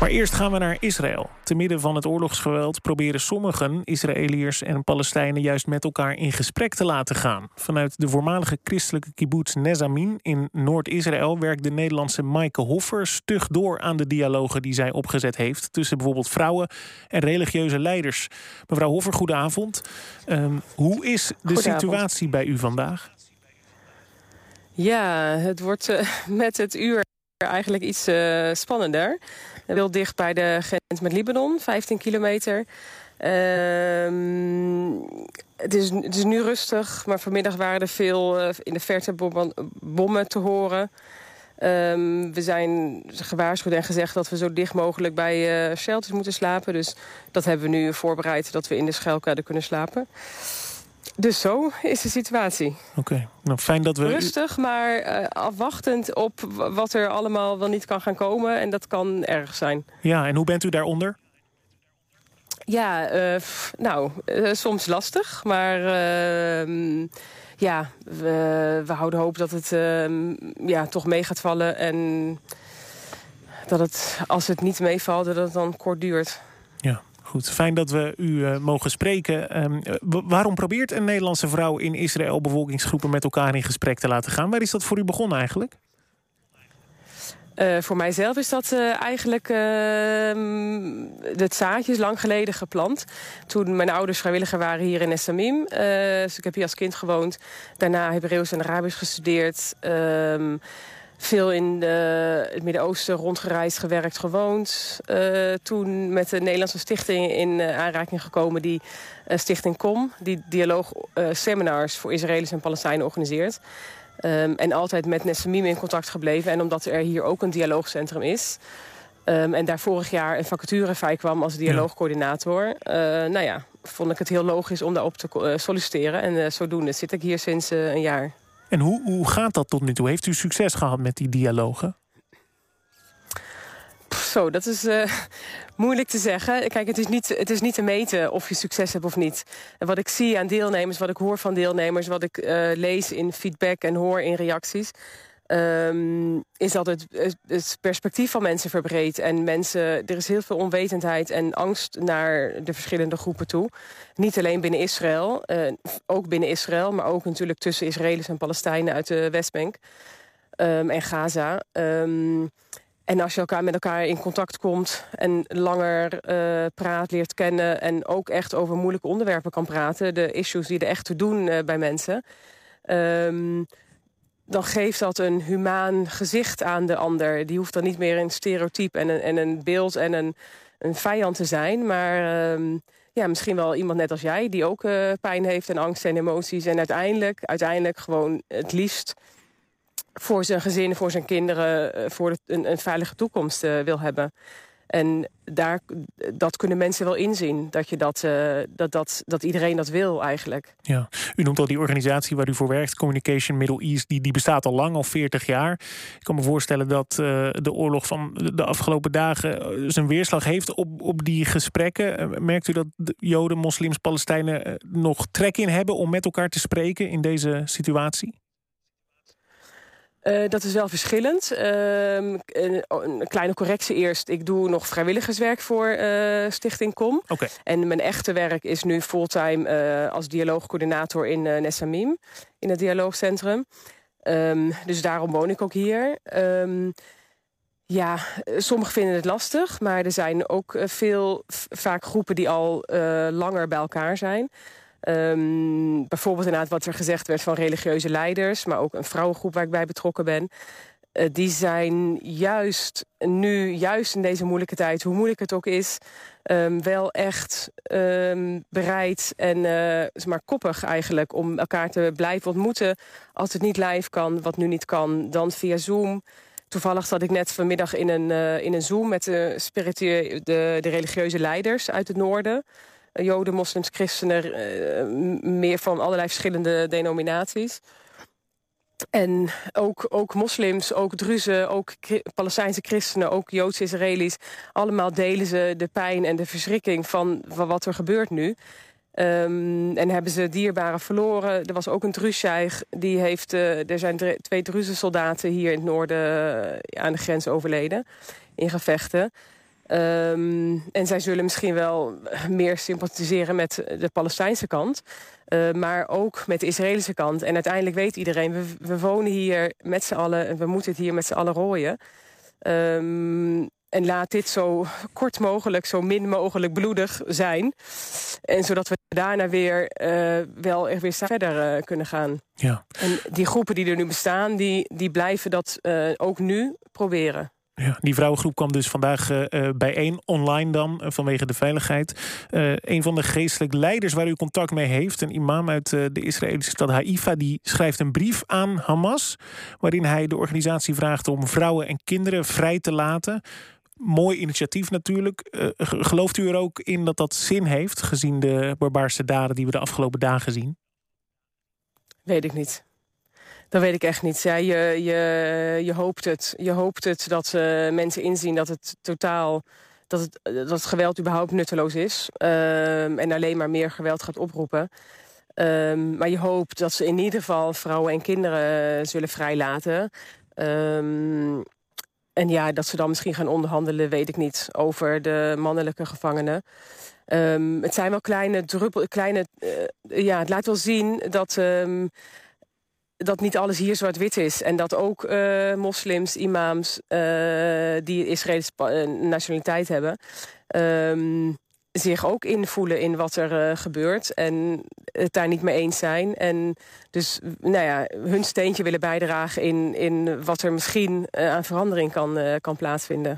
Maar eerst gaan we naar Israël. Te midden van het oorlogsgeweld proberen sommigen Israëliërs en Palestijnen juist met elkaar in gesprek te laten gaan. Vanuit de voormalige christelijke kibbutz Nezamin in Noord-Israël werkt de Nederlandse Maaike Hoffer stug door aan de dialogen die zij opgezet heeft tussen bijvoorbeeld vrouwen en religieuze leiders. Mevrouw Hoffer, goedenavond. Um, hoe is de situatie bij u vandaag? Ja, het wordt uh, met het uur eigenlijk iets uh, spannender. Heel dicht bij de grens met Libanon, 15 kilometer. Ehm, het, is, het is nu rustig, maar vanmiddag waren er veel uh, in de verte bommen te horen. Um, we zijn gewaarschuwd en gezegd dat we zo dicht mogelijk bij uh, shelters moeten slapen. Dus dat hebben we nu voorbereid, dat we in de schuilkade kunnen slapen. Dus zo is de situatie. Oké, nou fijn dat we... Rustig, maar uh, afwachtend op wat er allemaal wel niet kan gaan komen. En dat kan erg zijn. Ja, en hoe bent u daaronder? Ja, uh, nou, uh, soms lastig. Maar ehm, ja, we, we, houden hoop dat het ehm, ja, toch mee gaat vallen. En dat het, als het niet meevalt, dat het dan kort duurt. Ja. Goed, fijn dat we u uh, mogen spreken. Um, waarom probeert een Nederlandse vrouw in Israël bevolkingsgroepen met elkaar in gesprek te laten gaan? Waar is dat voor u begonnen eigenlijk? Uh, voor mijzelf is dat eigenlijk uh, het zaadje is lang geleden geplant. Toen mijn ouders vrijwilliger waren hier in Essamim. dus ik heb hier als kind gewoond. Daarna Hebreeuws en Arabisch gestudeerd. Ehm, veel in de, het Midden-Oosten rondgereisd, gewerkt, gewoond. Uh, toen met de Nederlandse stichting in uh, aanraking gekomen... die uh, Stichting COM, die dialoog-seminars voor Israëli's en Palestijnen organiseert. Um, en altijd met Nessamim in contact gebleven. En omdat er hier ook een dialoogcentrum is... Um, en daar vorig jaar een vacature vrij kwam als dialoogcoördinator... nou ja, vond ik het heel logisch om daarop te solliciteren. En zodoende zit ik hier sinds een jaar. En hoe, hoe gaat dat tot nu toe? Heeft u succes gehad met die dialogen? Zo, dat is uh, moeilijk te zeggen. Kijk, het is, niet, het is niet te meten of je succes hebt of niet. En wat ik zie aan deelnemers, wat ik hoor van deelnemers... wat ik uh, lees in feedback en hoor in reacties... Um, is dat het, het, perspectief van mensen verbreedt. En mensen, er is heel veel onwetendheid en angst naar de verschillende groepen toe. Niet alleen binnen Israël, uh, ook binnen Israël... maar ook natuurlijk tussen Israëli's en Palestijnen uit de Westbank um, en Gaza... Um, en als je elkaar met elkaar in contact komt en langer uh, praat, leert kennen... en ook echt over moeilijke onderwerpen kan praten... de issues die er echt te doen uh, bij mensen... dan geeft dat een humaan gezicht aan de ander. Die hoeft dan niet meer een stereotype en een, en een beeld en een, een vijand te zijn. Maar uh, ja, misschien wel iemand net als jij... die ook uh, pijn heeft en angst en emoties. En uiteindelijk, uiteindelijk gewoon het liefst voor zijn gezin, voor zijn kinderen... Uh, voor een, een, veilige toekomst uh, wil hebben. En daar, dat kunnen mensen wel inzien. Dat, je dat, uh, dat, dat, dat iedereen dat wil eigenlijk. Ja. U noemt al die organisatie waar u voor werkt, Communication Middle East. Die, die bestaat al lang, al 40 jaar. Ik kan me voorstellen dat uh, de oorlog van de afgelopen dagen eh, zijn weerslag heeft op, op die gesprekken. Merkt u dat Joden, moslims, Palestijnen nog trek in hebben om met elkaar te spreken in deze situatie? Uh, dat is wel verschillend. Uh, een, een, kleine correctie eerst. Ik doe nog vrijwilligerswerk voor uh, Stichting Com. Okay. En mijn echte werk is nu fulltime als dialoogcoördinator in Nessamim. In het dialoogcentrum. Um, dus daarom woon ik ook hier. Um, ja, sommigen vinden het lastig. Maar er zijn ook veel, vaak groepen die al langer bij elkaar zijn. Um, bijvoorbeeld inderdaad wat er gezegd werd van religieuze leiders... maar ook een vrouwengroep waar ik bij betrokken ben... Uh, die zijn juist nu, juist in deze moeilijke tijd... hoe moeilijk het ook is, um, wel echt um, bereid en uh, maar koppig eigenlijk... om elkaar te blijven ontmoeten. Als het niet live kan, wat nu niet kan... dan via Zoom... Toevallig zat ik net vanmiddag in een, uh, in een Zoom met de, de, de religieuze leiders uit het noorden. Joden, moslims, christenen, uh, meer van allerlei verschillende denominaties. En ook, ook moslims, ook druzen, ook Palestijnse christenen, ook Joodse Israëli's. Allemaal delen ze de pijn en de verschrikking van, van wat er gebeurt nu. Um, en hebben ze dierbaren verloren. Er was ook een Druzjaig, die heeft... Uh, er zijn twee Druze soldaten hier in het noorden uh, aan de grens overleden. In gevechten. Ehm, en zij zullen misschien wel meer sympathiseren met de Palestijnse kant. Uh, maar ook met de Israëlische kant. En uiteindelijk weet iedereen, we, we wonen hier met z'n allen... en we moeten het hier met z'n allen rooien. Um, en laat dit zo kort mogelijk, zo min mogelijk bloedig zijn. En zodat we daarna weer uh, wel echt weer verder uh, kunnen gaan. Ja. En die groepen die er nu bestaan, die, die blijven dat ook nu proberen. Ja, die vrouwengroep kwam dus vandaag uh, bijeen, online dan, uh, vanwege de veiligheid. een van de geestelijke leiders waar u contact mee heeft, een imam uit de Israëlische stad Haifa, die schrijft een brief aan Hamas, waarin hij de organisatie vraagt om vrouwen en kinderen vrij te laten. Mooi initiatief natuurlijk. gelooft u er ook in dat dat zin heeft, gezien de barbaarse daden die we de afgelopen dagen zien? Weet ik niet. Dat weet ik echt niet. Ja, je, je, je hoopt het. Je hoopt het dat uh, mensen inzien dat het totaal... Dat het, dat het geweld überhaupt nutteloos is. Uh, en alleen maar meer geweld gaat oproepen. Uh, maar je hoopt dat ze in ieder geval vrouwen en kinderen zullen vrijlaten. Ehm, en ja, dat ze dan misschien gaan onderhandelen, weet ik niet, over de mannelijke gevangenen. Het zijn wel kleine druppel, kleine, ja, het laat wel zien dat dat niet alles hier zwart-wit is. En dat ook uh, moslims, imams uh, die Israëlische nationaliteit hebben... Um, zich ook invoelen in wat er gebeurt en het daar niet mee eens zijn. En dus nou ja, hun steentje willen bijdragen in, in wat er misschien aan verandering kan, kan plaatsvinden.